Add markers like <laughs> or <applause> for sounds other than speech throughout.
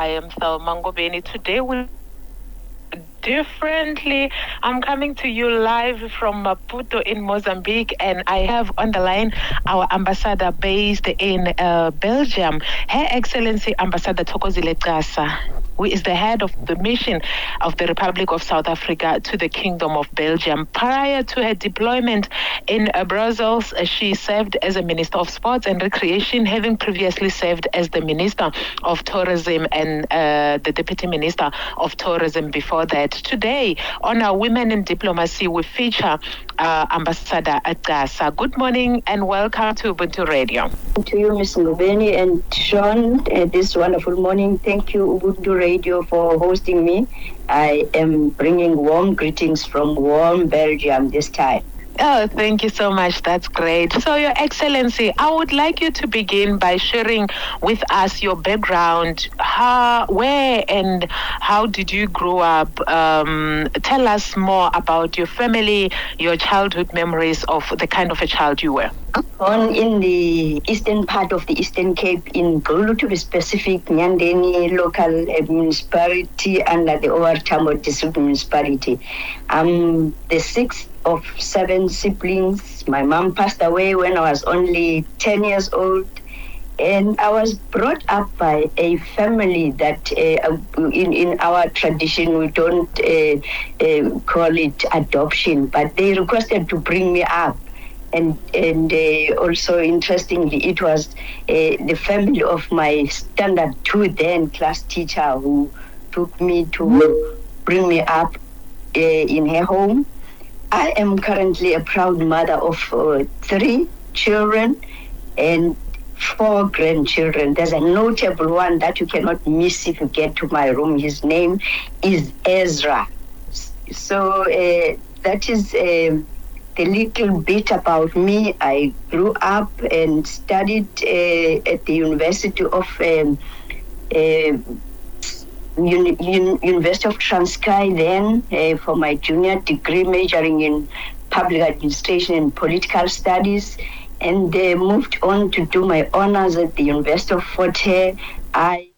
I am Thelma Ngobeni. Today we differently. I'm coming to you live from Maputo in Mozambique, and I have on the line our ambassador based in uh, Belgium, Her Excellency Ambassador Thokozile Xasa who is the head of the mission of the Republic of South Africa to the Kingdom of Belgium. Prior to her deployment in uh, Brussels, uh, she served as a Minister of Sports and Recreation, having previously served as the Minister of Tourism and uh, the Deputy Minister of Tourism before that. Today, on our Women in Diplomacy, we feature uh, Ambassador Xasa. Good morning and welcome to Ubuntu Radio. To you, Ms. Ngobeni and Sean, uh, this wonderful morning. Thank you, Ubuntu Radio, for hosting me. I am bringing warm greetings from warm Belgium this time. Oh, thank you so much. That's great. So, Your Excellency, I would like you to begin by sharing with us your background. How, where, and how did you grow up? Um, tell us more about your family, your childhood memories of the kind of a child you were. Born in the eastern part of the Eastern Cape, in Grulu to be specific, Nyandeni local municipality under the OR Tambo district municipality. I'm the sixth of seven siblings. My mom passed away when I was only 10 years old. And I was brought up by a family that, uh, in, in our tradition, we don't uh, uh, call it adoption, but they requested to bring me up. And, and uh, also, interestingly, it was uh, the family of my standard two then class teacher who took me to bring me up uh, in her home. I am currently a proud mother of uh, three children and four grandchildren. There's a notable one that you cannot miss if you get to my room. His name is Ezra. So uh, that is uh, the little bit about me. I grew up and studied uh, at the University of. Um, Uni- Un- University of Transkei then uh, for my junior degree majoring in public administration and political studies and uh, moved on to do my honors at the University of Fort Hare. I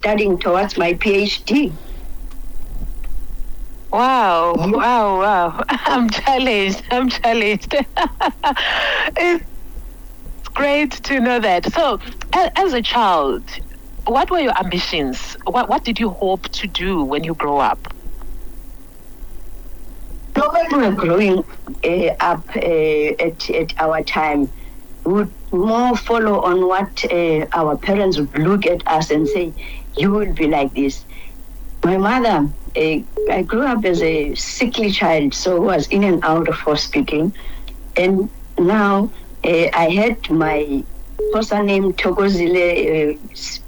studying towards my PhD. Wow, wow, wow. <laughs> I'm challenged. I'm challenged. <laughs> great to know that. So, as a child, what were your ambitions? What, what did you hope to do when you grow up? We were growing uh, up uh, at, at our time, would more follow on what uh, our parents would look at us and say, you will be like this. My mother, I grew up as a sickly child, so was in and out of hospital. And now I had my Xhosa name Thokozile, uh,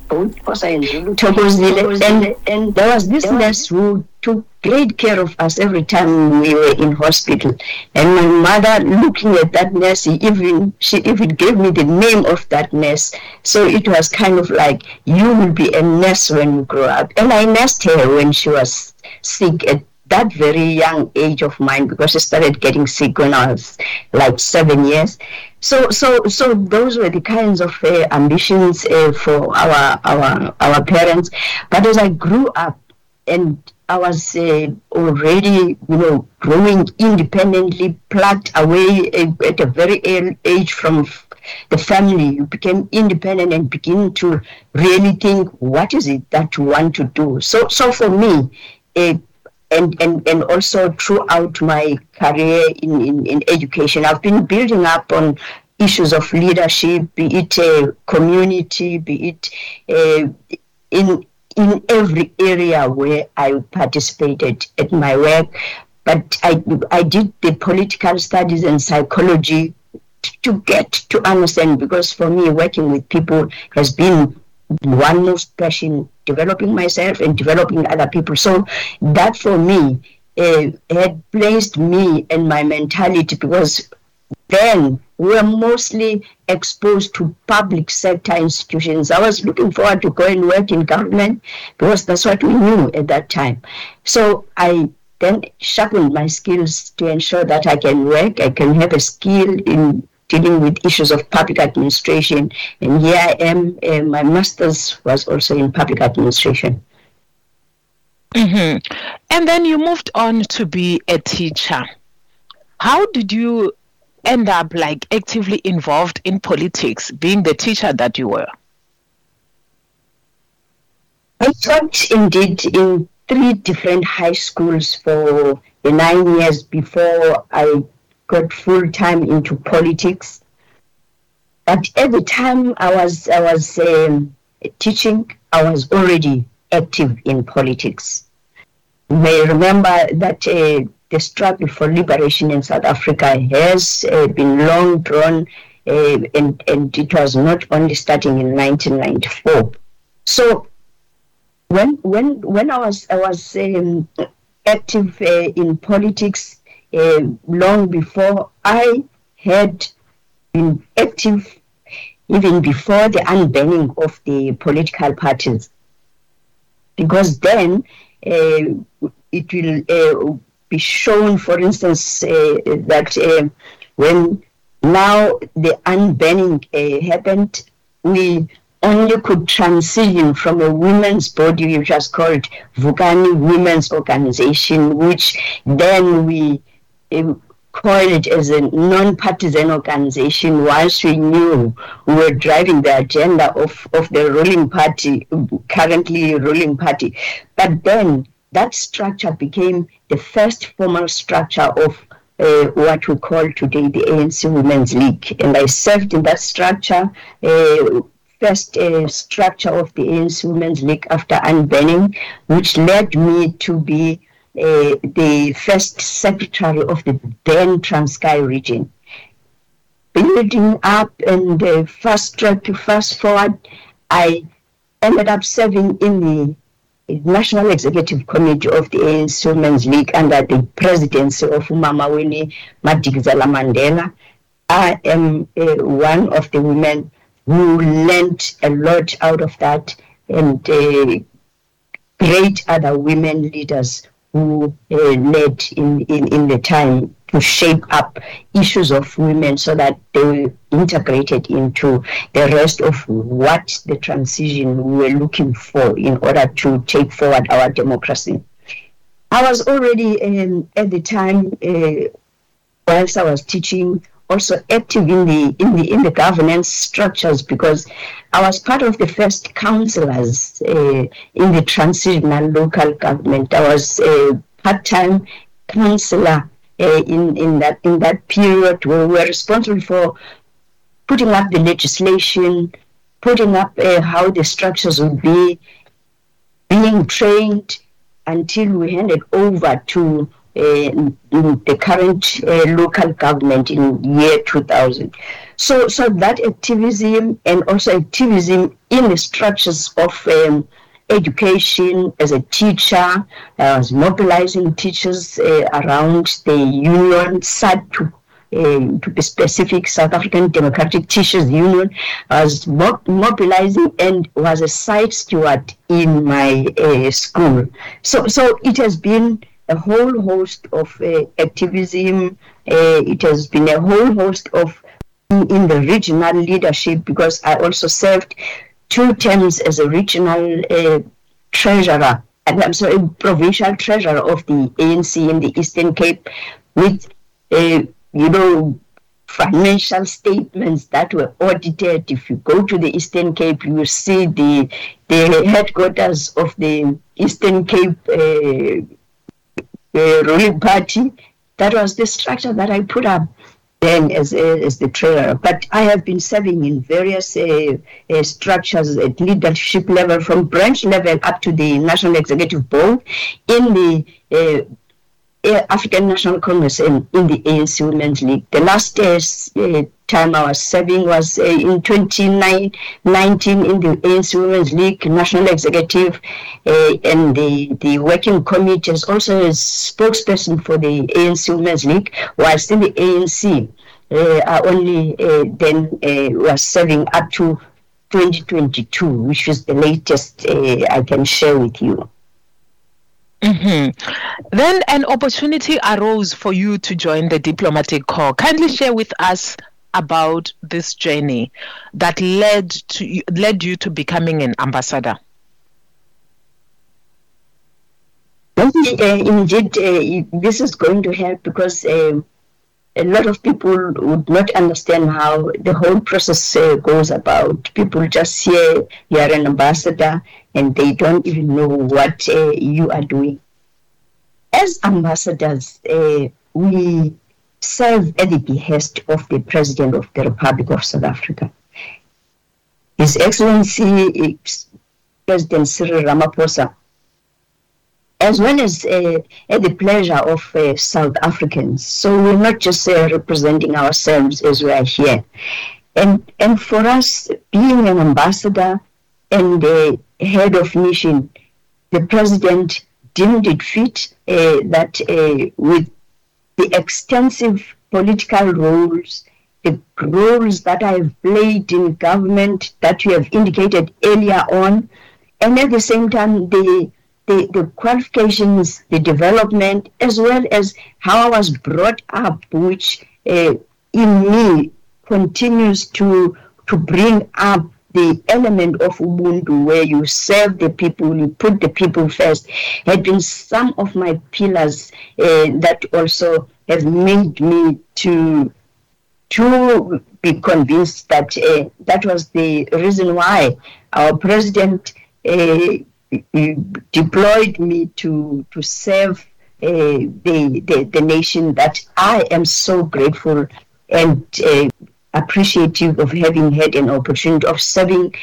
both Xhosa and Zulu. Thokozile, and, and there was this nurse who took great care of us every time we were in hospital. And my mother, looking at that nurse, even she even gave me the name of that nurse. So it was kind of like you will be a nurse when you grow up. And I nursed her when she was sick at that very young age of mine because I started getting sick when I was like seven years. So, so, so those were the kinds of uh, ambitions uh, for our our our parents. But as I grew up, and I was uh, already, you know, growing independently, plucked away at a very early age from the family. You became independent and begin to really think, what is it that you want to do? So, so for me, and, and, and also throughout my career in, in, in education, I've been building up on issues of leadership, be it a community, be it uh, in in every area where I participated at my work. But I, I did the political studies and psychology to get to understand because for me working with people has been one most passion developing myself and developing other people so that for me uh, had placed me and my mentality because then we were mostly exposed to public sector institutions. I was looking forward to go work in government because that's what we knew at that time. So I then sharpened my skills to ensure that I can work, I can have a skill in dealing with issues of public administration. And here I am. Uh, my master's was also in public administration. Mm-hmm. And then you moved on to be a teacher. How did you end up like actively involved in politics, being the teacher that you were? I taught indeed in three different high schools for the nine years before I got full time into politics. But at the time I was I was um, teaching, I was already active in politics. You may remember that uh, the struggle for liberation in South Africa has uh, been long drawn, uh, and, and it was not only starting in 1994. So when when when I was I was um, active uh, in politics uh, long before I had been active even before the unbanning of the political parties. Because then uh, it will uh, be shown, for instance, uh, that uh, when now the unbanning uh, happened, we only could transition from a women's body which was called Vukani Women's Organization, which then we called as a non-partisan organization once we knew we were driving the agenda of, of the ruling party, currently ruling party. But then that structure became the first formal structure of uh, what we call today the ANC Women's League. And I served in that structure, uh, first uh, structure of the ANC Women's League after unbanning, which led me to be uh, the first secretary of the then Transkei region. Building up and uh, fast track to fast forward, I ended up serving in the National Executive Committee of the ANC Women's League under the presidency of Mama Winnie Madikizela Mandela. I am uh, one of the women who learned a lot out of that and uh, great other women leaders who uh, led in, in, in the time to shape up issues of women so that they were integrated into the rest of what the transition we were looking for in order to take forward our democracy. I was already um, at the time, uh, whilst I was teaching, also active in the in the in the governance structures because I was part of the first councillors uh, in the transitional local government. I was a part-time councillor uh, in in that in that period where we were responsible for putting up the legislation, putting up uh, how the structures would be, being trained until we handed over to the current uh, local government in year 2000. So, so that activism and also activism in the structures of um, education as a teacher. I was mobilizing teachers uh, around the union, SADTU, uh, to be specific, South African Democratic Teachers Union. I was mo- mobilizing and was a site steward in my uh, school. So, so it has been a whole host of uh, activism. Uh, it has been a whole host of in the regional leadership because I also served two terms as a regional uh, treasurer, and I'm sorry, provincial treasurer of the ANC in the Eastern Cape, with uh, you know financial statements that were audited. If you go to the Eastern Cape, you will see the the headquarters of the Eastern Cape uh, uh, ruling party. That was the structure that I put up then as, as the treasurer. But I have been serving in various uh, uh, structures at leadership level, from branch level up to the National Executive Board, in the uh, uh African National Congress and in the ANC Women's League. The last uh, time I was serving was uh, in 2019 in the ANC Women's League National Executive uh, and the, the working committee as also a spokesperson for the ANC Women's League, whilst in the ANC, uh, I only uh, then uh, was serving up to 2022, which is the latest uh, I can share with you. Mm-hmm. Then an opportunity arose for you to join the diplomatic corps. Kindly share with us about this journey that led to led you to becoming an ambassador? uh, indeed, uh, this is going to help because uh, a lot of people would not understand how the whole process uh, goes about. People just hear you are an ambassador and they don't even know what uh, you are doing. As ambassadors, uh, we serve at the behest of the President of the Republic of South Africa. His Excellency President Cyril Ramaphosa as well as uh, at the pleasure of uh, South Africans. So we're not just uh, representing ourselves as we are here. And, and for us, being an ambassador and the head of mission, the president deemed it fit uh, that uh, with the extensive political roles, the roles that I've played in government that you have indicated earlier on, and at the same time, the the, the qualifications, the development, as well as how I was brought up, which uh, in me continues to to bring up the element of Ubuntu, where you serve the people, you put the people first, had been some of my pillars uh, that also have made me to to be convinced that uh, that was the reason why our president uh, deployed me to to serve the, the, the nation that I am so grateful and appreciative of having had an opportunity of serving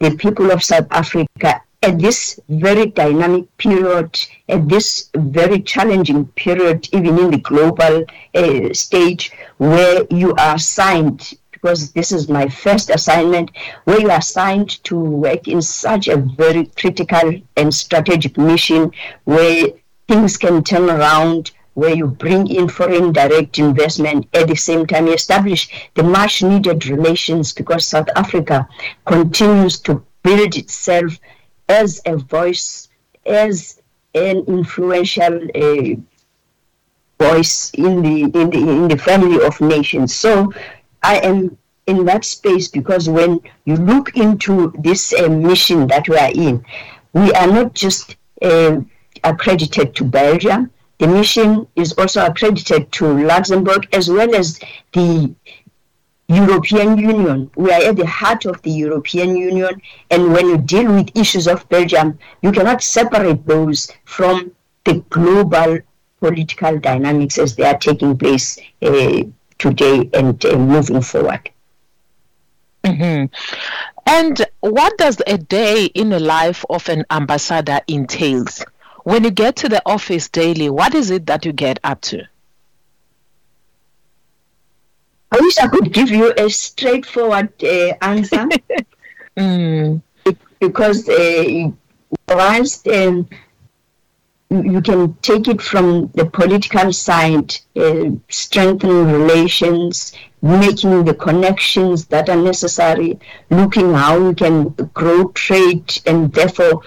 the people of South Africa at this very dynamic period, at this very challenging period, even in the global uh, stage, where you are assigned, because this is my first assignment where you are assigned to work in such a very critical and strategic mission where things can turn around where you bring in foreign direct investment at the same time you establish the much needed relations because South Africa continues to build itself as a voice, as an influential uh, voice in the in the in the family of nations. So I am in that space because when you look into this uh, mission that we are in, we are not just uh, accredited to Belgium. The mission is also accredited to Luxembourg as well as the European Union. We are at the heart of the European Union, and when you deal with issues of Belgium, you cannot separate those from the global political dynamics as they are taking place uh, today and uh, moving forward. Mm-hmm. And what does a day in the life of an ambassador entails? When you get to the office daily, what is it that you get up to? I wish I could give you a straightforward uh, answer. <laughs> mm. Because uh, whilst um, you can take it from the political side, uh, strengthening relations, making the connections that are necessary, looking how we can grow trade and therefore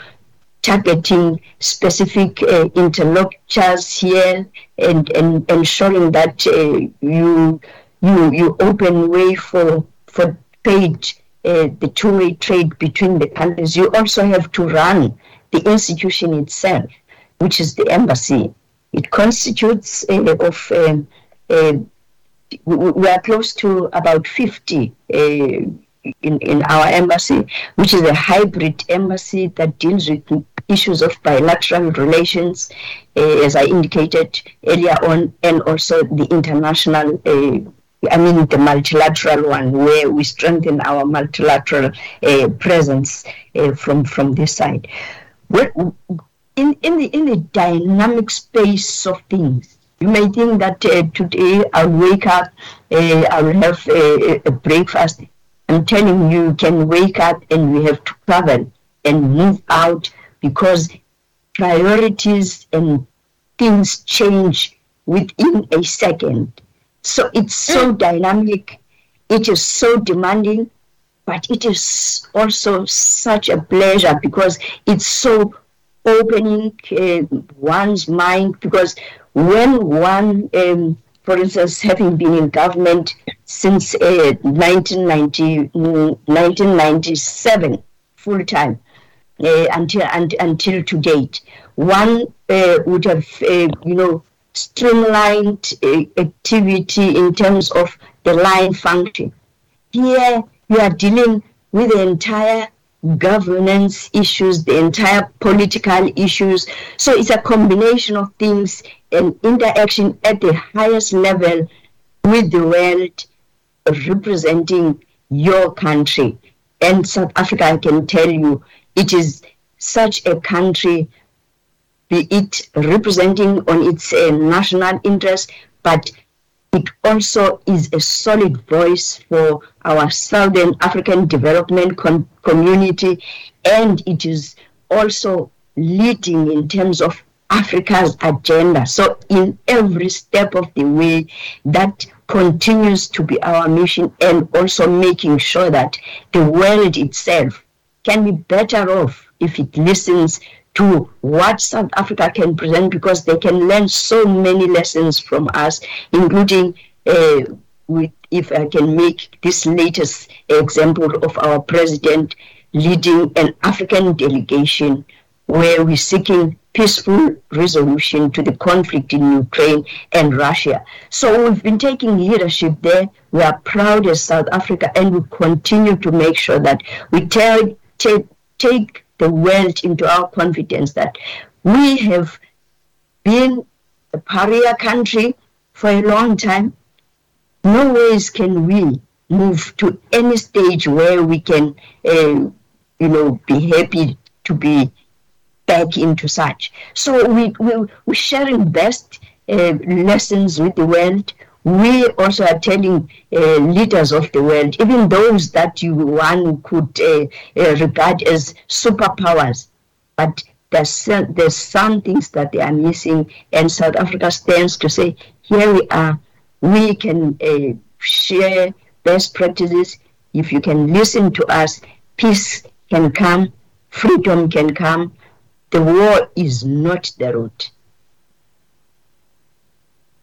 targeting specific uh, interlocutors here and, and ensuring that uh, you you you open way for for trade uh, the two-way trade between the countries you also have to run the institution itself which is the embassy. It constitutes uh, of um, we are close to about 50 uh, in, in our embassy, which is a hybrid embassy that deals with issues of bilateral relations, uh, as I indicated earlier on, and also the international. Uh, I mean, the multilateral one, where we strengthen our multilateral uh, presence from from this side. Well, in, in, the, in the dynamic space of things. You may think that uh, today I'll wake up, uh, I'll have a, a, breakfast. I'm telling you, you can wake up and we have to travel and move out because priorities and things change within a second. So it's so mm. dynamic, it is so demanding, but it is also such a pleasure because it's so opening uh, one's mind because when one um, for instance, having been in government since uh, 1990, 1997, full time, uh, until, and, until to date, one uh, would have, uh, you know, streamlined uh, activity in terms of the line function. Here, you are dealing with the entire governance issues, the entire political issues. So it's a combination of things and interaction at the highest level with the world representing your country. And South Africa, I can tell you, it is such a country, be it representing on its uh, national interest, but it also is a solid voice for our Southern African development com- community, and it is also leading in terms of Africa's agenda. So, in every step of the way, that continues to be our mission, and also making sure that the world itself can be better off if it listens to what South Africa can present because they can learn so many lessons from us, including uh, with, if I can make this latest example of our president leading an African delegation where we're seeking peaceful resolution to the conflict in Ukraine and Russia. So we've been taking leadership there. We are proud as South Africa and we continue to make sure that we take, take, take the world into our confidence that we have been a pariah country for a long time. No ways can we move to any stage where we can, uh, you know, be happy to be back into such. So we, we, we're sharing best uh, lessons with the world we also are telling uh, leaders of the world, even those that you one could uh, uh, regard as superpowers, but there's, there's some things that they are missing, and South Africa stands to say, here we are, we can uh, share best practices. If you can listen to us, peace can come, freedom can come. The war is not the route.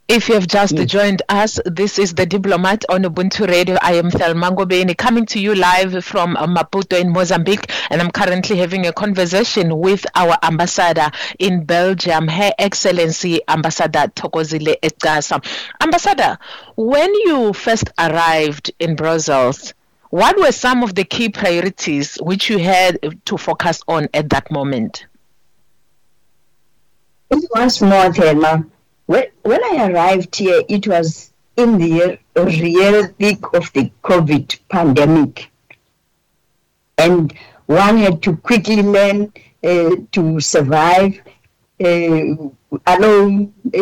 If you have just yes. joined us, this is the Diplomat on Ubuntu Radio. I am Thelma Ngobeni coming to you live from Maputo in Mozambique, and I'm currently having a conversation with our ambassador in Belgium, Her Excellency Ambassador Thokozile Xasa. Ambassador, when you first arrived in Brussels, what were some of the key priorities which you had to focus on at that moment? Once more, Thelma when, when I arrived here, it was in the real thick of the COVID pandemic. And one had to quickly learn uh, to survive uh, alone. Uh,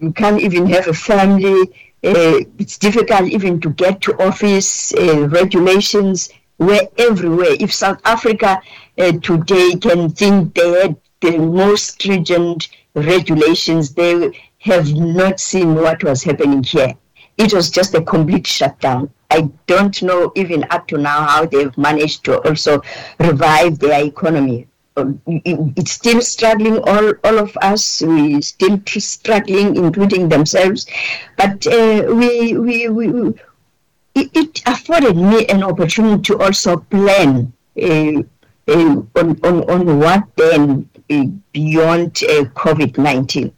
you can't even have a family. Uh, it's difficult even to get to office. Uh, regulations were everywhere. If South Africa uh, today can think they had the most stringent regulations, they have not seen what was happening here. It was just a complete shutdown. I don't know even up to now how they've managed to also revive their economy. Um, it's still struggling, all, all of us, We're still struggling, including themselves. But uh, we, we, we, it, it, afforded me an opportunity to also plan uh, uh, on, on, on what then beyond COVID 19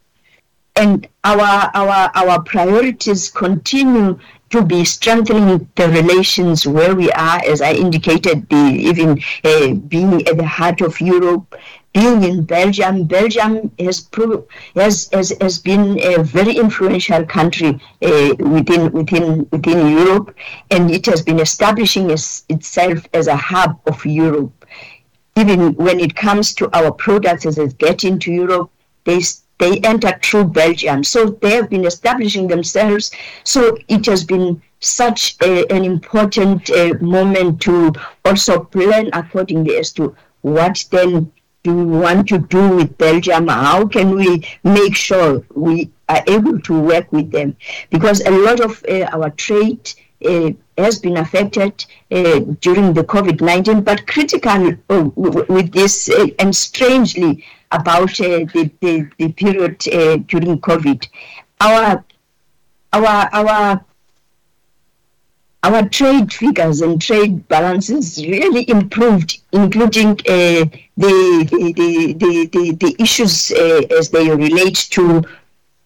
and our our our priorities continue to be strengthening the relations where we are, as I indicated, the, even uh, being at the heart of Europe, being in Belgium. Belgium has pro- has, has has been a very influential country uh, within within within Europe, and it has been establishing as, itself as a hub of Europe. Even when it comes to our products as they get into Europe, they they enter through Belgium. So they have been establishing themselves. So it has been such a, an important uh, moment to also plan accordingly as to what then do we want to do with Belgium? How can we make sure we are able to work with them? Because a lot of uh, our trade uh, has been affected uh, during the COVID 19, but critical uh, with this, uh, and strangely, about uh, the, the, the, period uh, during COVID. Our our our our trade figures and trade balances really improved, including uh, the, the, the, the, the issues uh, as they relate to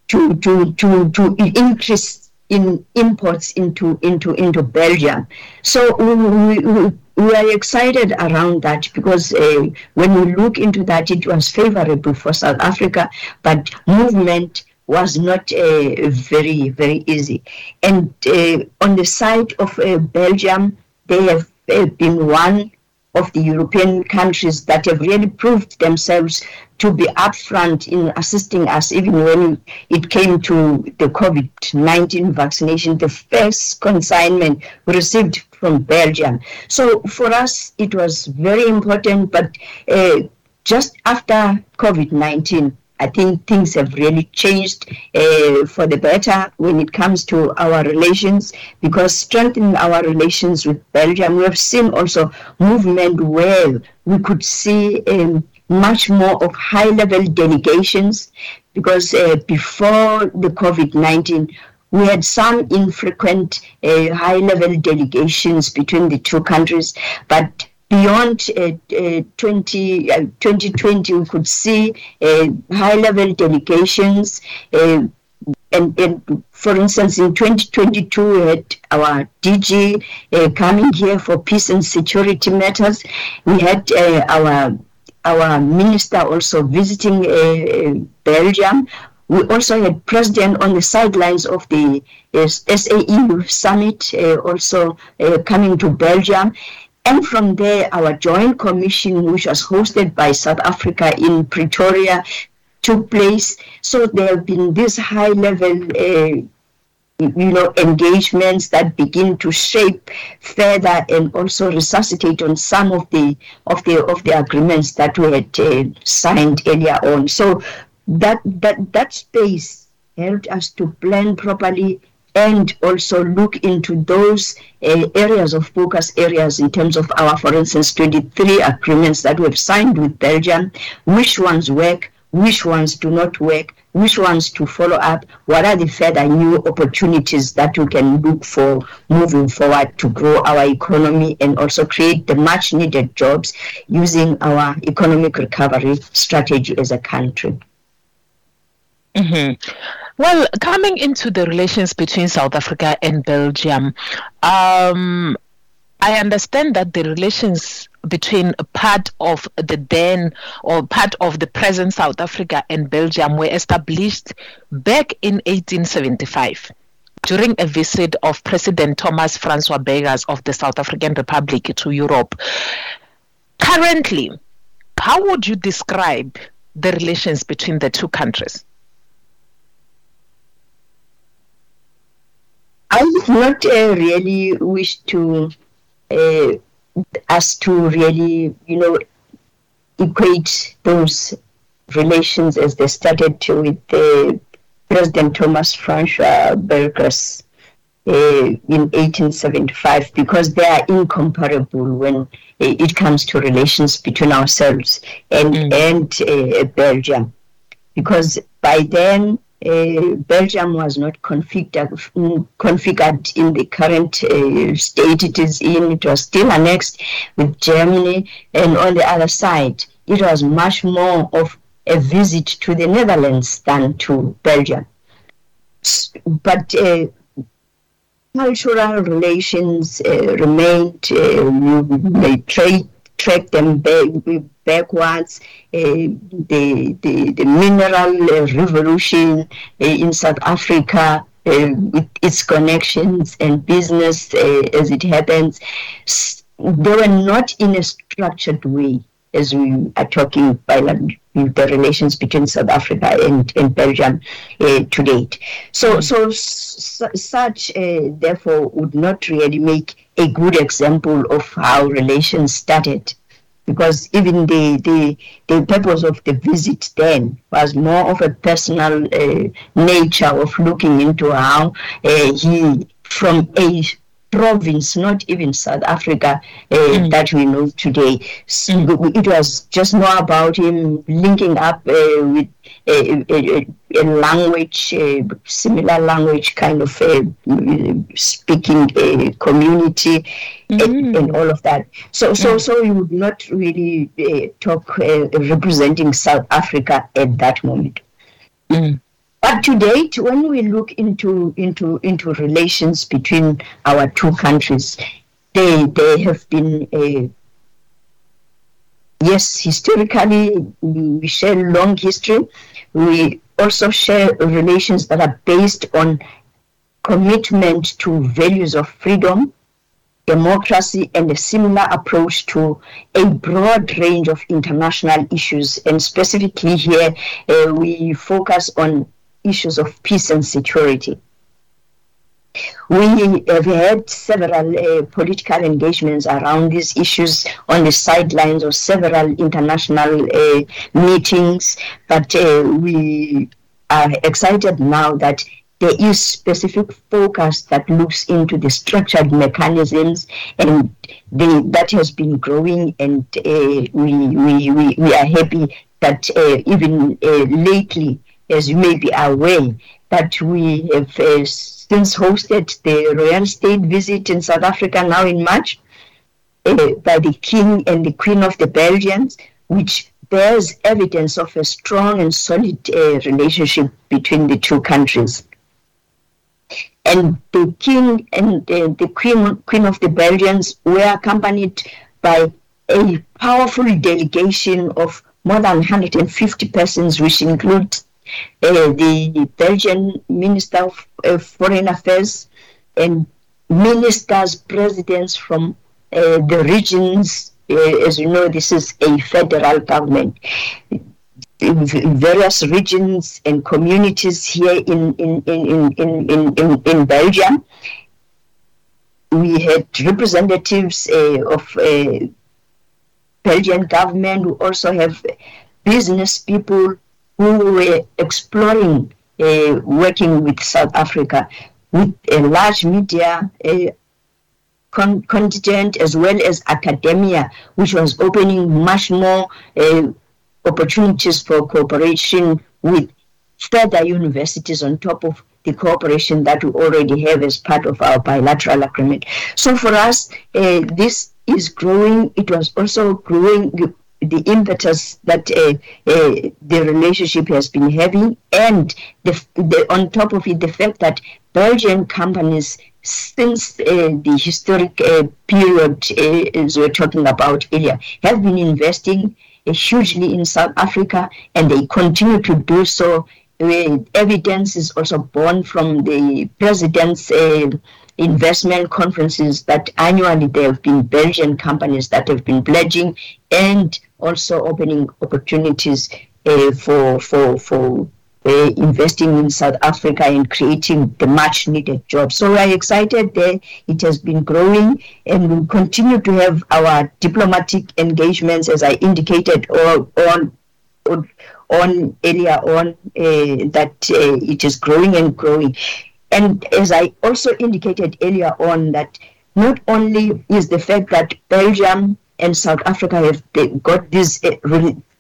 to to to to increase in imports into into into Belgium. So we, we, we are excited around that because uh, when we look into that, it was favorable for South Africa, but movement was not uh, very very easy. And uh, on the side of uh, Belgium, they have uh, been one of the European countries that have really proved themselves to be upfront in assisting us, even when it came to the COVID 19 vaccination, the first consignment received from Belgium. So for us, it was very important, but uh, just after COVID 19, I think things have really changed uh, for the better when it comes to our relations because strengthening our relations with Belgium, we have seen also movement where we could see um, much more of high level delegations because uh, before the COVID 19, we had some infrequent uh, high level delegations between the two countries, but beyond uh, uh, 20, uh, 2020, we could see uh, high level delegations. Uh, and, and, for instance, in 2022, we had our DG uh, coming here for peace and security matters. We had our our minister also visiting Belgium we also had president on the sidelines of the uh, SAE summit, also coming to Belgium. And from there, our joint commission, which was hosted by South Africa in Pretoria, took place. So there have been these high level uh, you know engagements that begin to shape further and also resuscitate on some of the of the of the agreements that we had uh, signed earlier on so that that that space helped us to plan properly and also look into those uh, areas of focus areas in terms of our, for instance, 23 agreements that we've signed with Belgium, which ones work, which ones do not work, which ones to follow up, what are the further new opportunities that we can look for moving forward to grow our economy and also create the much needed jobs using our economic recovery strategy as a country. Mm-hmm. Well, coming into the relations between South Africa and Belgium, um, I understand that the relations between part of the then or part of the present South Africa and Belgium were established back in 1875 during a visit of President Thomas Francois Burgers of the South African Republic to Europe. Currently, how would you describe the relations between the two countries? I would not uh, really wish to uh, us to really, you know, equate those relations as they started to with uh, President Thomas Francois Burgers uh, in 1875 because they are incomparable when uh, it comes to relations between ourselves and mm. and uh, Belgium because by then uh, Belgium was not configured, configured in the current uh, state it is in. It was still annexed with Germany. And on the other side, it was much more of a visit to the Netherlands than to Belgium. But uh, cultural relations remained, uh, trade track them back, backwards. Uh, the, the, the mineral uh, revolution uh, in South Africa uh, with its connections and business uh, as it happens, they were not in a structured way as we are talking about the relations between South Africa and, and Belgium uh, to date. So, so such, uh, therefore, would not really make a good example of how relations started because even the, the, the purpose of the visit then was more of a personal uh, nature of looking into how uh, he, from a province, not even South Africa uh, mm. that we know today. So mm. It was just more about him linking up uh, with a, a, a language, a similar language kind of uh, speaking community mm. and, and, all of that. So, so, so we would not really uh, talk uh, representing South Africa at that moment. Mm. But to date, when we look into into into relations between our two countries, they they have been a yes historically we share long history. We also share relations that are based on commitment to values of freedom, democracy, and a similar approach to a broad range of international issues. And specifically here, uh, we focus on issues of peace and security. We have had several uh, political engagements around these issues on the sidelines of several international uh, meetings, but uh, we are excited now that there is specific focus that looks into the structured mechanisms and the, that has been growing and uh, we, we, we, we are happy that uh, even uh, lately as you may be aware, that we have uh, since hosted the royal state visit in South Africa now in March uh, by the King and the Queen of the Belgians, which bears evidence of a strong and solid uh, relationship between the two countries. And the King and uh, the Queen, Queen of the Belgians were accompanied by a powerful delegation of more than 150 persons, which include uh, the Belgian Minister of uh, Foreign Affairs and ministers, presidents from uh, the regions. As you know, this is a federal government. In Various regions and communities here in, in, in, in, in, in, in Belgium. We had representatives of Belgian government who also have business people who were exploring uh, working with South Africa with a large media uh, con- contingent as well as academia, which was opening much more uh, opportunities for cooperation with further universities on top of the cooperation that we already have as part of our bilateral agreement. So for us, uh, this is growing. It was also growing the impetus that uh, uh, the relationship has been having, and the, the, on top of it, the fact that Belgian companies, since uh, the historic uh, period uh, as we we're talking about earlier, have been investing uh, hugely in South Africa, and they continue to do so. evidence is also born from the president's investment conferences that annually there have been Belgian companies that have been pledging and also opening opportunities uh, for for for uh, investing in South Africa and creating the much needed jobs. So we are excited there. It has been growing and we'll continue to have our diplomatic engagements as I indicated or on on, on earlier on uh, that uh, it is growing and growing. And as I also indicated earlier on, that not only is the fact that Belgium and South Africa have got these uh,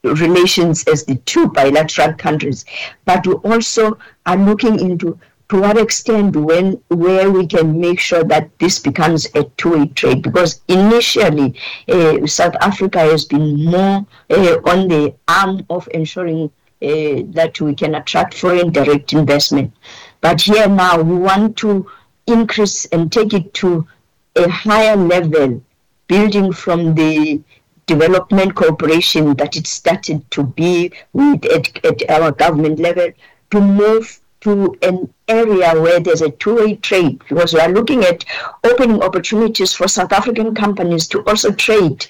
relations as the two bilateral countries, but we also are looking into to what extent when where we can make sure that this becomes a two-way trade. Because initially uh, South Africa has been more uh, on the arm of ensuring uh, that we can attract foreign direct investment but here now we want to increase and take it to a higher level, building from the development cooperation that it started to be with at, at our government level to move to an area where there's a two-way trade. Because we are looking at opening opportunities for South African companies to also trade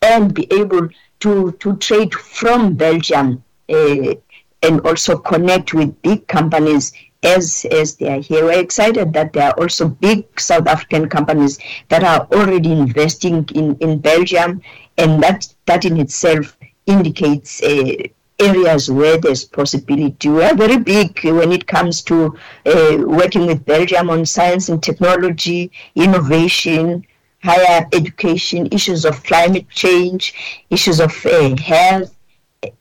and be able to, to trade from Belgium uh, and also connect with big companies as as they are here. We're excited that there are also big South African companies that are already investing in, in Belgium, and that that in itself indicates a, areas where there's possibility. We are very big when it comes to uh, working with Belgium on science and technology, innovation, higher education, issues of climate change, issues of uh, health,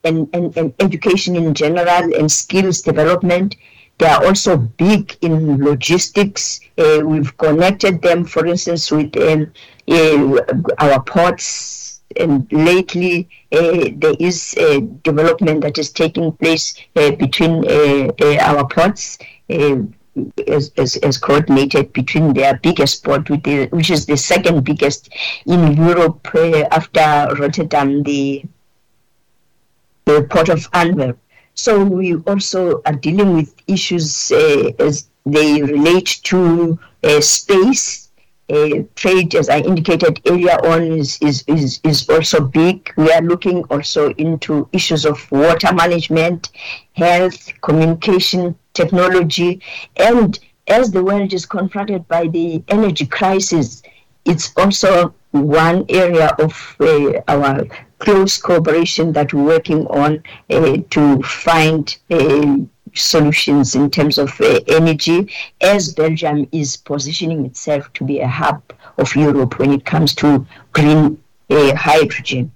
and, and, and education in general, and skills development. They are also big in logistics. Uh, we've connected them, for instance, with um, uh, our ports. And lately, uh, there is a development that is taking place uh, between uh, uh, our ports. As, as, as, coordinated between their biggest port, which is the second biggest in Europe after Rotterdam, the, the port of Antwerp. So we also are dealing with issues uh, as they relate to uh, space. Uh, trade, as I indicated earlier on, is, is, is, is also big. We are looking also into issues of water management, health, communication, technology, and as the world is confronted by the energy crisis, it's also one area of uh, our close cooperation that we're working on uh, to find uh, solutions in terms of uh, energy as Belgium is positioning itself to be a hub of Europe when it comes to green uh, hydrogen.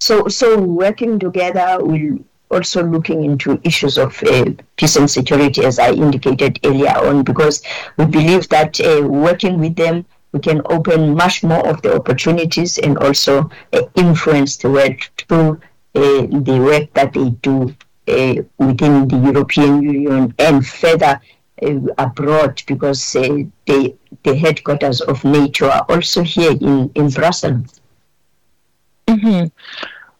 So, so working together, we're also looking into issues of uh, peace and security, as I indicated earlier on, because we believe that uh, working with them we can open much more of the opportunities and also uh, influence the world through uh, the work that they do uh, within the European Union and further uh, abroad because uh, the, the headquarters of NATO are also here in, in Brussels. Mm-hmm.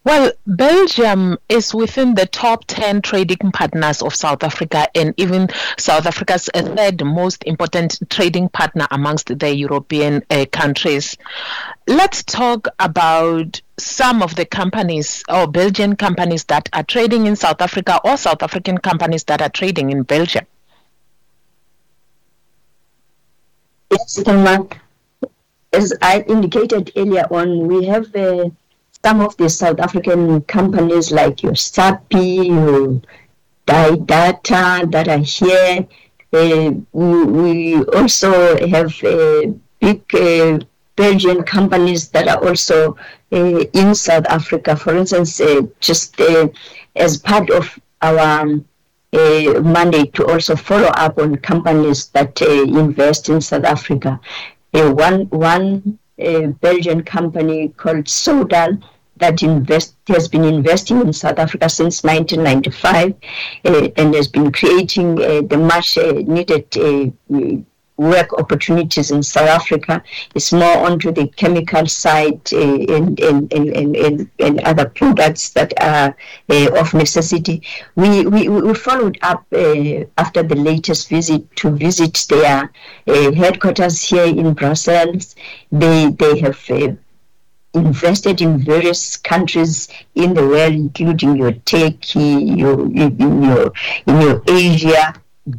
Well, Belgium is within the top 10 trading partners of South Africa and even South Africa's third most important trading partner amongst the European uh, countries. Let's talk about some of the companies or Belgian companies that are trading in South Africa or South African companies that are trading in Belgium. Yes, As I indicated earlier on, we have a uh, some of the South African companies like your Sappi, your Data that are here. Uh, we, also have uh, big uh, Belgian companies that are also uh, in South Africa. For instance, uh, just uh, as part of our mandate to also follow up on companies that invest in South Africa. one one Belgian company called Sodal that invest, has been investing in South Africa since 1995 uh, and has been creating uh, the much uh, needed work opportunities in South Africa. It's more onto the chemical side uh, and, and, and, and, other products that are uh, of necessity. We, we, we followed up after the latest visit to visit their headquarters here in Brussels. They, they have invested in various countries in the world, including your Turkey, your in your in your Asia.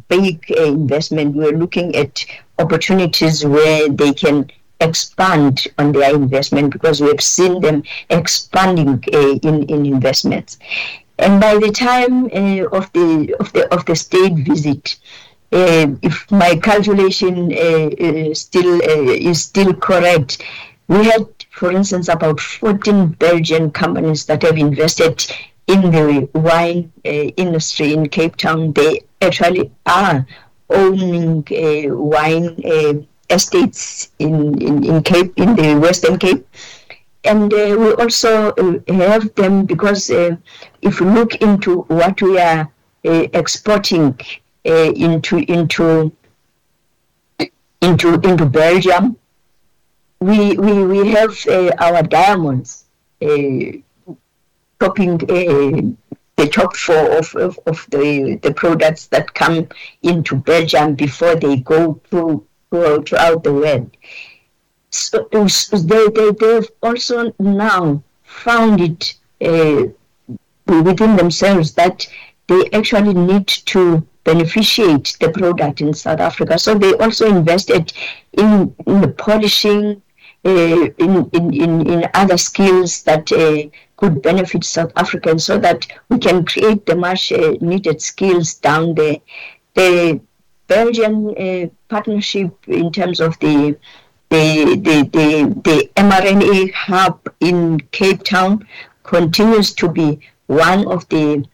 Big uh, investment. We're looking at opportunities where they can expand on their investment because we've seen them expanding uh, in in investments. And by the time uh, of the of the of the state visit, uh, if my calculation uh, uh, still is still correct, we had for instance, about 14 Belgian companies that have invested in the wine uh, industry in Cape Town. They actually are owning uh, wine uh, estates in, in, in Cape, in the Western Cape. And uh, we also uh, have them because if you look into what we are exporting into into into into Belgium, we, we, we have our diamonds uh, topping uh, the top four of, of, of, the, the products that come into Belgium before they go through, throughout the world. So, so they, they, they've also now found it uh, within themselves that they actually need to beneficiate the product in South Africa. So they also invested in, in the polishing, in, in, in, in other skills that uh, could benefit South Africans so that we can create the much uh, needed skills down there. The Belgian uh, partnership in terms of the the, the, the, the mRNA hub in Cape Town continues to be one of the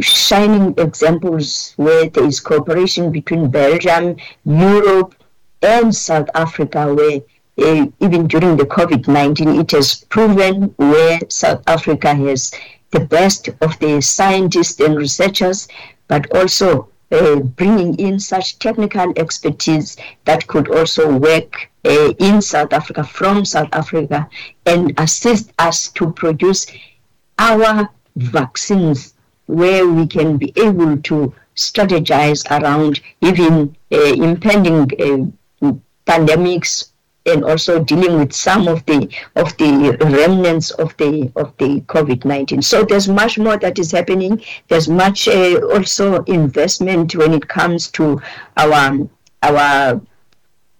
shining examples where there is cooperation between Belgium, Europe, and South Africa, where uh, even during the COVID 19, it has proven where South Africa has the best of the scientists and researchers, but also uh, bringing in such technical expertise that could also work uh, in South Africa, from South Africa, and assist us to produce our vaccines where we can be able to strategize around even uh, impending uh, pandemics and also dealing with some of the of the remnants of the of the COVID-19. So there's much more that is happening. There's much uh, also investment when it comes to our our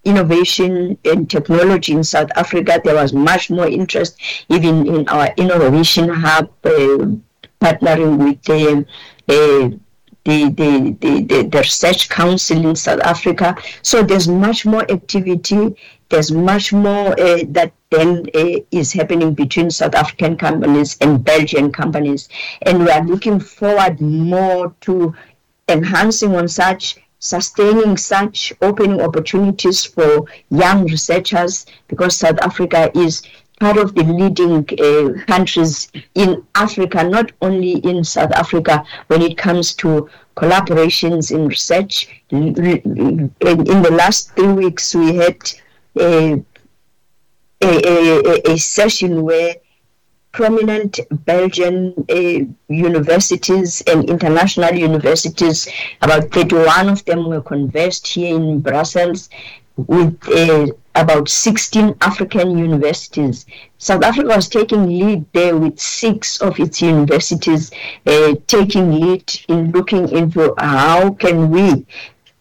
innovation and technology in South Africa. There was much more interest even in our innovation hub, uh, partnering with the, uh, the, the, the, the, Research Council in South Africa. So there's much more activity. There's much more uh, that then uh, is happening between South African companies and Belgian companies. And we are looking forward more to enhancing on such sustaining such opening opportunities for young researchers because South Africa is part of the leading uh, countries in Africa, not only in South Africa, when it comes to collaborations in research. In, the last three weeks, we had a, a, a, a session where prominent Belgian uh, universities and international universities. About 31 of them were conversed here in Brussels with uh, about 16 African universities. South Africa was taking lead there with six of its universities uh, taking lead in looking into how can we,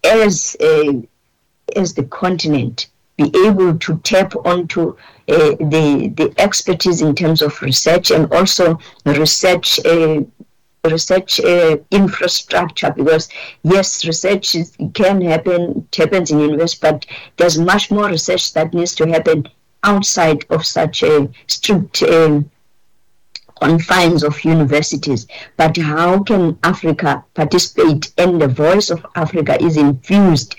as as the continent, be able to tap onto uh, the the expertise in terms of research and also research uh, research uh, infrastructure because yes research is, can happen happens in university but there's much more research that needs to happen outside of such a strict um, confines of universities. But how can africa participate and the voice of africa is infused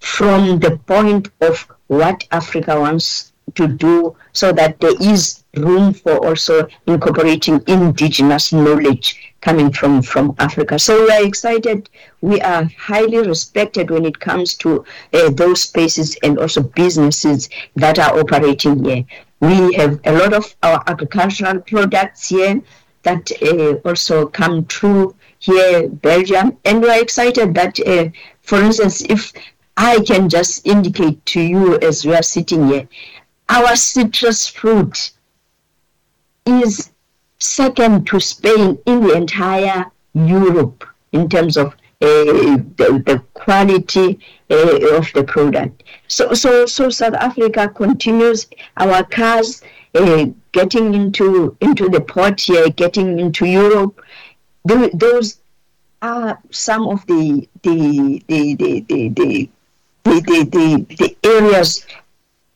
from the point of what africa wants to do so that there is room for also incorporating indigenous knowledge coming from, from Africa. So we are excited. We are highly respected when it comes to uh, those spaces and also businesses that are operating here. We have a lot of our agricultural products here that uh, also come through here, Belgium, and we are excited that, uh, for instance, if I can just indicate to you as we are sitting here, our citrus fruit is second to Spain in the entire Europe in terms of uh, the, the, quality uh, of the product. So, so, so South Africa continues. Our cars uh, getting into into the port here, getting into Europe. The, those are some of the the the the the the, the, the, the, the areas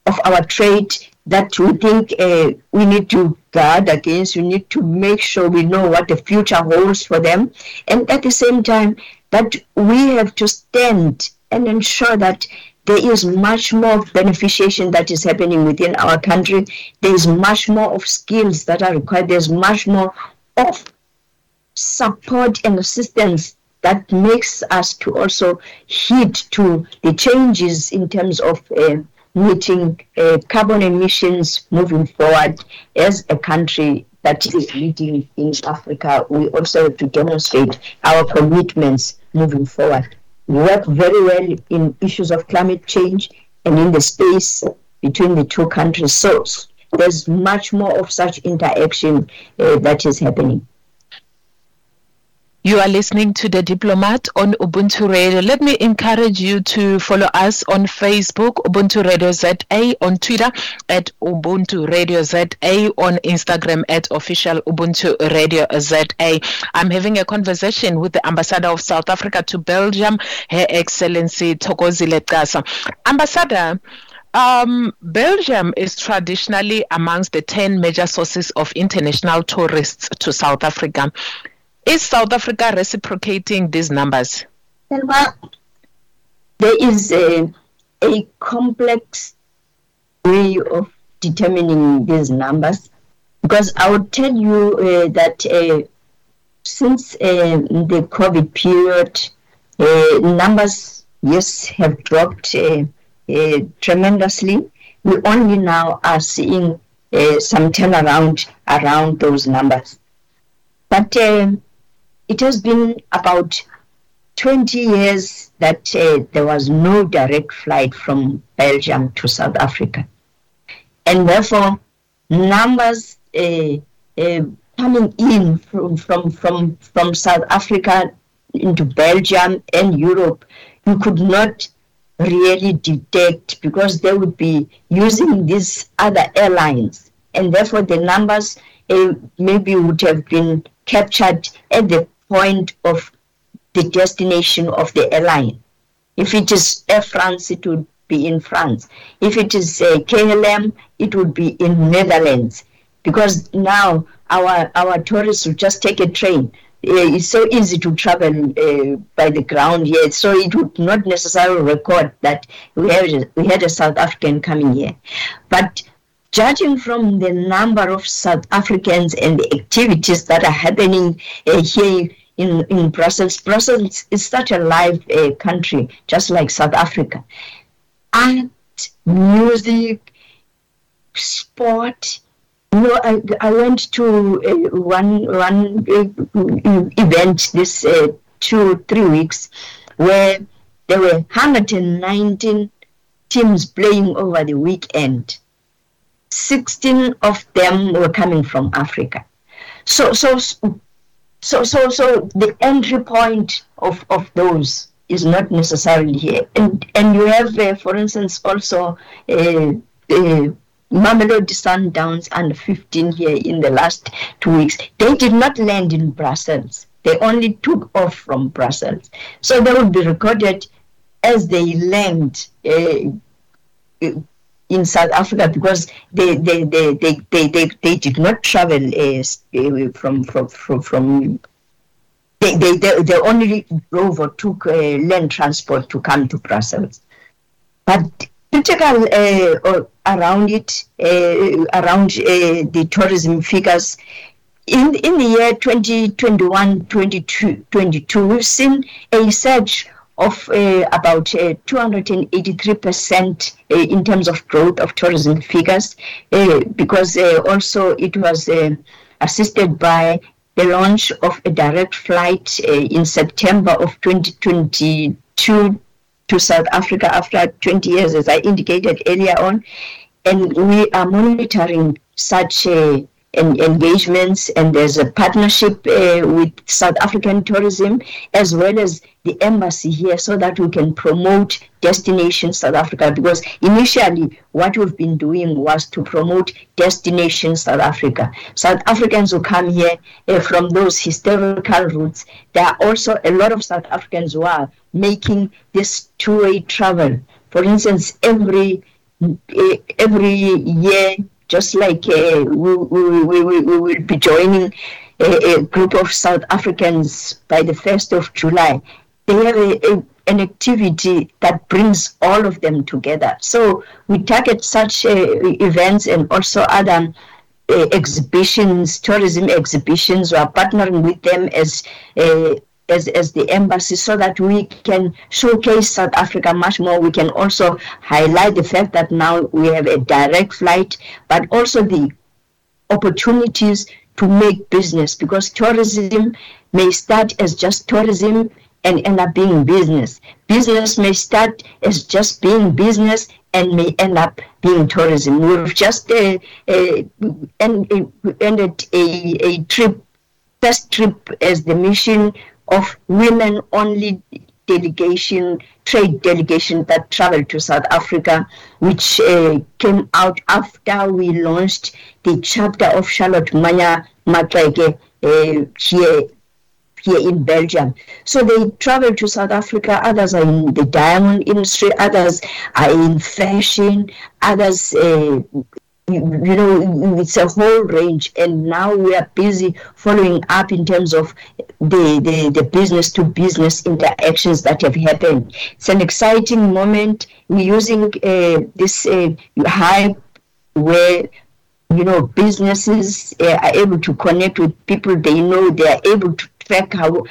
of our trade that we think uh, we need to guard against. We need to make sure we know what the future holds for them. And at the same time, that we have to stand and ensure that there is much more beneficiation that is happening within our country. There is much more of skills that are required. There's much more of support and assistance that makes us to also heed to the changes in terms of uh, meeting uh, carbon emissions moving forward as a country that is leading in Africa. We also have to demonstrate our commitments moving forward. We work very well in issues of climate change and in the space between the two countries. So there's much more of such interaction uh, that is happening. You are listening to The Diplomat on Ubuntu Radio. Let me encourage you to follow us on Facebook, Ubuntu Radio ZA, on Twitter at Ubuntu Radio ZA, on Instagram at official Ubuntu Radio ZA. I'm having a conversation with the Ambassador of South Africa to Belgium, Her Excellency Thokozile Xasa. Ambassador, um, Belgium is traditionally amongst the 10 major sources of international tourists to South Africa. Is South Africa reciprocating these numbers? There is a, a complex way of determining these numbers because I would tell you uh, that uh, since uh, the COVID period, uh, numbers, yes, have dropped uh, uh, tremendously. We only now are seeing some turnaround around those numbers. But it has been about 20 years that uh, there was no direct flight from Belgium to South Africa. And therefore, numbers uh, uh, coming in from, from, from, from South Africa into Belgium and Europe, you could not really detect because they would be using these other airlines. And therefore, the numbers uh, maybe would have been captured at the point of the destination of the airline. If it is Air France, it would be in France. If it is uh, KLM, it would be in Netherlands. Because now our our tourists will just take a train. Uh, it's so easy to travel uh, by the ground here, so it would not necessarily record that we had we had a South African coming here. But judging from the number of South Africans and the activities that are happening uh, here in, in Brussels, Brussels is such a live uh, country, just like South Africa. Art, music, sport. You know, I, I went to uh, one one uh, event this uh, two three weeks where there were 119 teams playing over the weekend 16 of them were coming from Africa. So, so, so, so, so the entry point of, of those is not necessarily here. And, and you have, uh, for instance, also uh, uh, Mamelodi Sundowns under 15 here in the last two weeks. They did not land in Brussels. They only took off from Brussels. So they will be recorded as they land uh, in South Africa because they they they they, they, they, they did not travel uh, from from from, from they, they, they, they only drove or took uh, land transport to come to Brussels. But critical uh, around it, uh, around uh, the tourism figures, in, in the year 2021 2022, we've seen a surge of uh, about 283% uh, uh, in terms of growth of tourism figures, because also it was assisted by the launch of a direct flight in September of 2022 to South Africa after 20 years, as I indicated earlier on. And we are monitoring such a and engagements, and there's a partnership uh, with South African tourism as well as the embassy here so that we can promote destination South Africa because initially what we've been doing was to promote destination South Africa. South Africans who come here uh, from those historical routes. There are also a lot of South Africans who are making this two-way travel. For instance, every uh, every year just like uh, we, we, we, we, will be joining a, a, group of South Africans by the 1st of July. They have a, a, an activity that brings all of them together. So we target such uh, events and also other uh, exhibitions, tourism exhibitions. We are partnering with them as uh, as, as the embassy so that we can showcase South Africa much more. We can also highlight the fact that now we have a direct flight, but also the opportunities to make business because tourism may start as just tourism and end up being business. Business may start as just being business and may end up being tourism. We've just uh, uh, ended a, a trip, first trip as the mission of women only delegation, trade delegation that traveled to South Africa, which uh, came out after we launched the chapter of Charlotte Mannya Maxeke uh, here here in Belgium. So they travel to South Africa. Others are in the diamond industry. Others are in fashion. Others uh, you know it's a whole range. And now we are busy following up in terms of the the, the business to business interactions that have happened. It's an exciting moment. We're using uh, this uh, hype where you know businesses uh, are able to connect with people they know. They are able to track how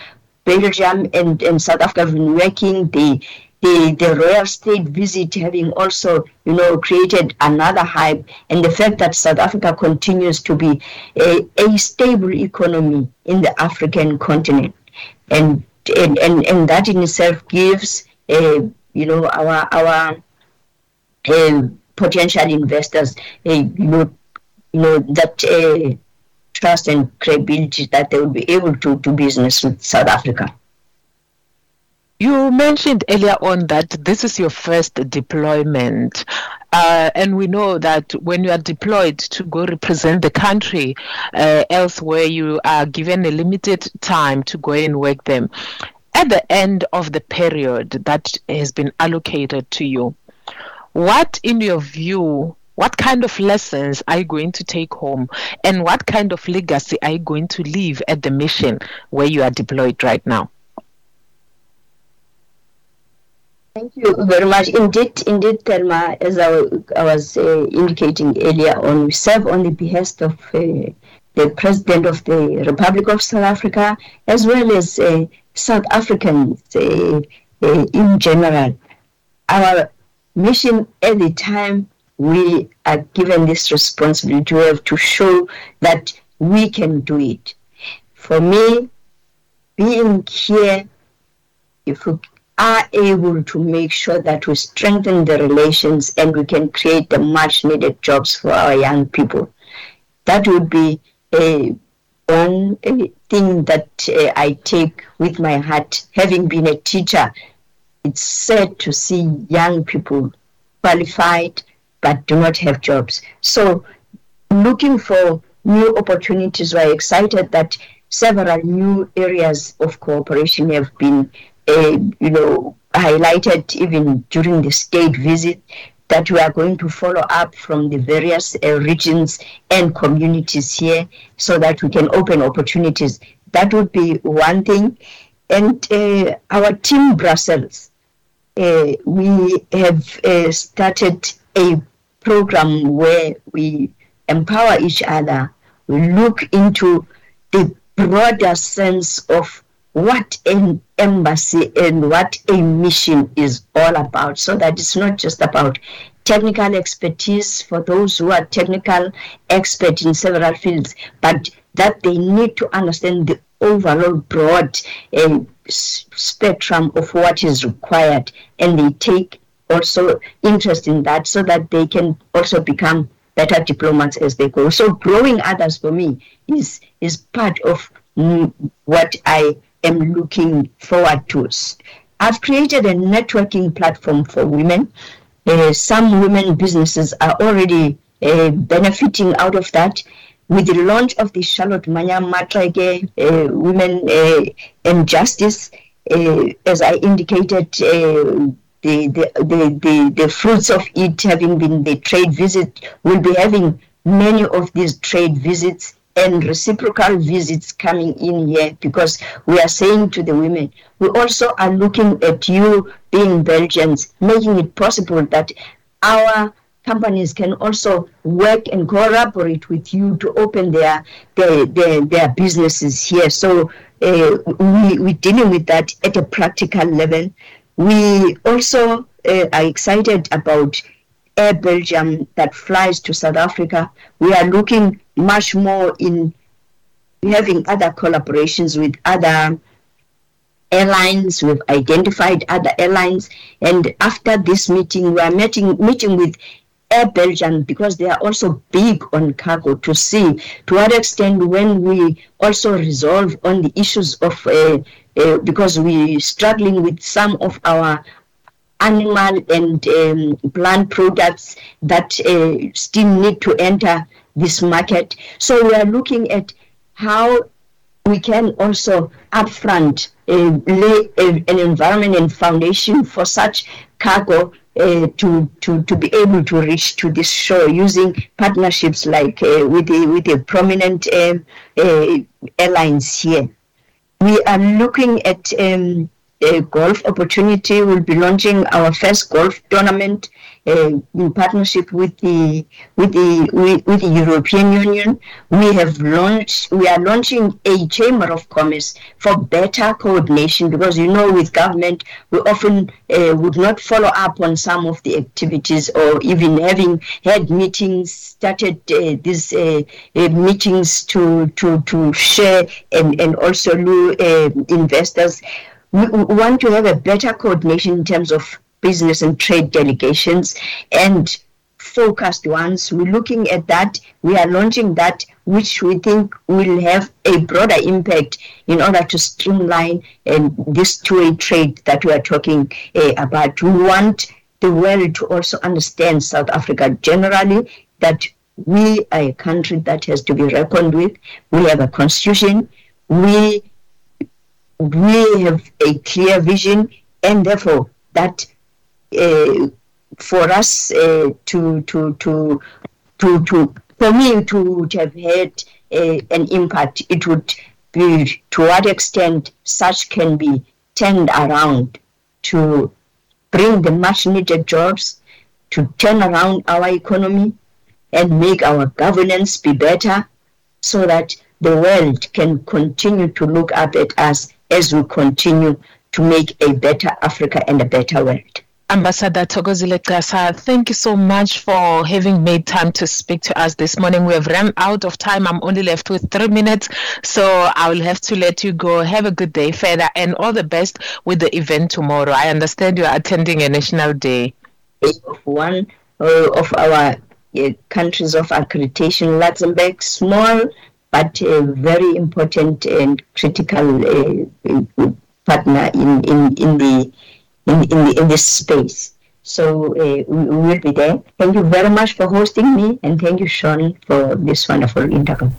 belgium and, and south africa have been working. They the, the royal state visit having also, you know, created another hype, and the fact that South Africa continues to be a, a stable economy in the African continent, and and, and, and that in itself gives, uh, you know, our our uh, potential investors, uh, you know, you know that trust and credibility that they will be able to do business with South Africa. You mentioned earlier on that this is your first deployment. Uh, and we know that when you are deployed to go represent the country uh, elsewhere, you are given a limited time to go and work them. At the end of the period that has been allocated to you, what, in your view, what kind of lessons are you going to take home? And what kind of legacy are you going to leave at the mission where you are deployed right now? Thank you very much. Indeed, indeed, Thelma, as I, I was uh, indicating earlier on, we serve on the behest of uh, the President of the Republic of South Africa, as well as uh, South Africans uh, uh, in general. Our mission at the time we are given this responsibility, we have to show that we can do it. For me, being here, if we are able to make sure that we strengthen the relations and we can create the much needed jobs for our young people. That would be a one thing that uh, I take with my heart. Having been a teacher, it's sad to see young people qualified but do not have jobs. So, looking for new opportunities, we're excited that several new areas of cooperation have been uh, you know, highlighted even during the state visit that we are going to follow up from the various uh, regions and communities here so that we can open opportunities. That would be one thing. And uh, our team Brussels, uh, we have uh, started a program where we empower each other. We look into the broader sense of what an embassy and what a mission is all about. So that it's not just about technical expertise for those who are technical experts in several fields but that they need to understand the overall broad uh, spectrum of what is required. And they take also interest in that so that they can also become better diplomats as they go. So growing others for me is is part of what i am looking forward to. I've created a networking platform for women. Uh, some women businesses are already uh, benefiting out of that. With the launch of the Charlotte Mannya Maxeke uh, Women uh, and Justice, uh, as I indicated, uh, the, the, the, the, the fruits of it having been the trade visit, will be having many of these trade visits and reciprocal visits coming in here because we are saying to the women, we also are looking at you being Belgians, making it possible that our companies can also work and collaborate with you to open their their, their, their businesses here. So uh, we, we're dealing with that at a practical level. We also uh, are excited about Air Belgium that flies to South Africa. We are looking much more in having other collaborations with other airlines. We've identified other airlines, and after this meeting, we are meeting meeting with Air Belgium, because they are also big on cargo, to see to what extent when we also resolve on the issues of, uh, uh, because we're struggling with some of our animal and um, plant products that uh, still need to enter this market. So we are looking at how we can also upfront uh, lay a, an environment and foundation for such cargo uh, to, to, to be able to reach to this shore using partnerships like uh, with the with the prominent um, uh, airlines here. We are looking at um, a golf opportunity. We'll be launching our first golf tournament uh, in partnership with the with the with, with, the European Union. We have launched. We are launching a chamber of commerce for better coordination because you know with government we often uh, would not follow up on some of the activities or even having had meetings started uh, these uh, uh, meetings to to to share and and also lure uh, investors want to have a better coordination in terms of business and trade delegations and focused ones. We're looking at that. We are launching that, which we think will have a broader impact in order to streamline and this two-way trade that we are talking uh, about. We want the world to also understand South Africa generally that we are a country that has to be reckoned with. We have a constitution. We we have a clear vision, and therefore that uh, for us uh, to to to to to for me to, to have had uh, an impact, it would be to what extent such can be turned around to bring the much needed jobs, to turn around our economy and make our governance be better so that the world can continue to look up at us as we continue to make a better Africa and a better world. Ambassador Thokozile Xasa, thank you so much for having made time to speak to us this morning. We have run out of time. I'm only left with three minutes, so I will have to let you go. Have a good day further and all the best with the event tomorrow. I understand you are attending a national day. One uh, of our uh, countries of accreditation, Luxembourg, small but a very important and critical uh, partner in, in, in the in, in, the, in this space. So uh, we will be there. Thank you very much for hosting me, and thank you, Sean, for this wonderful interview.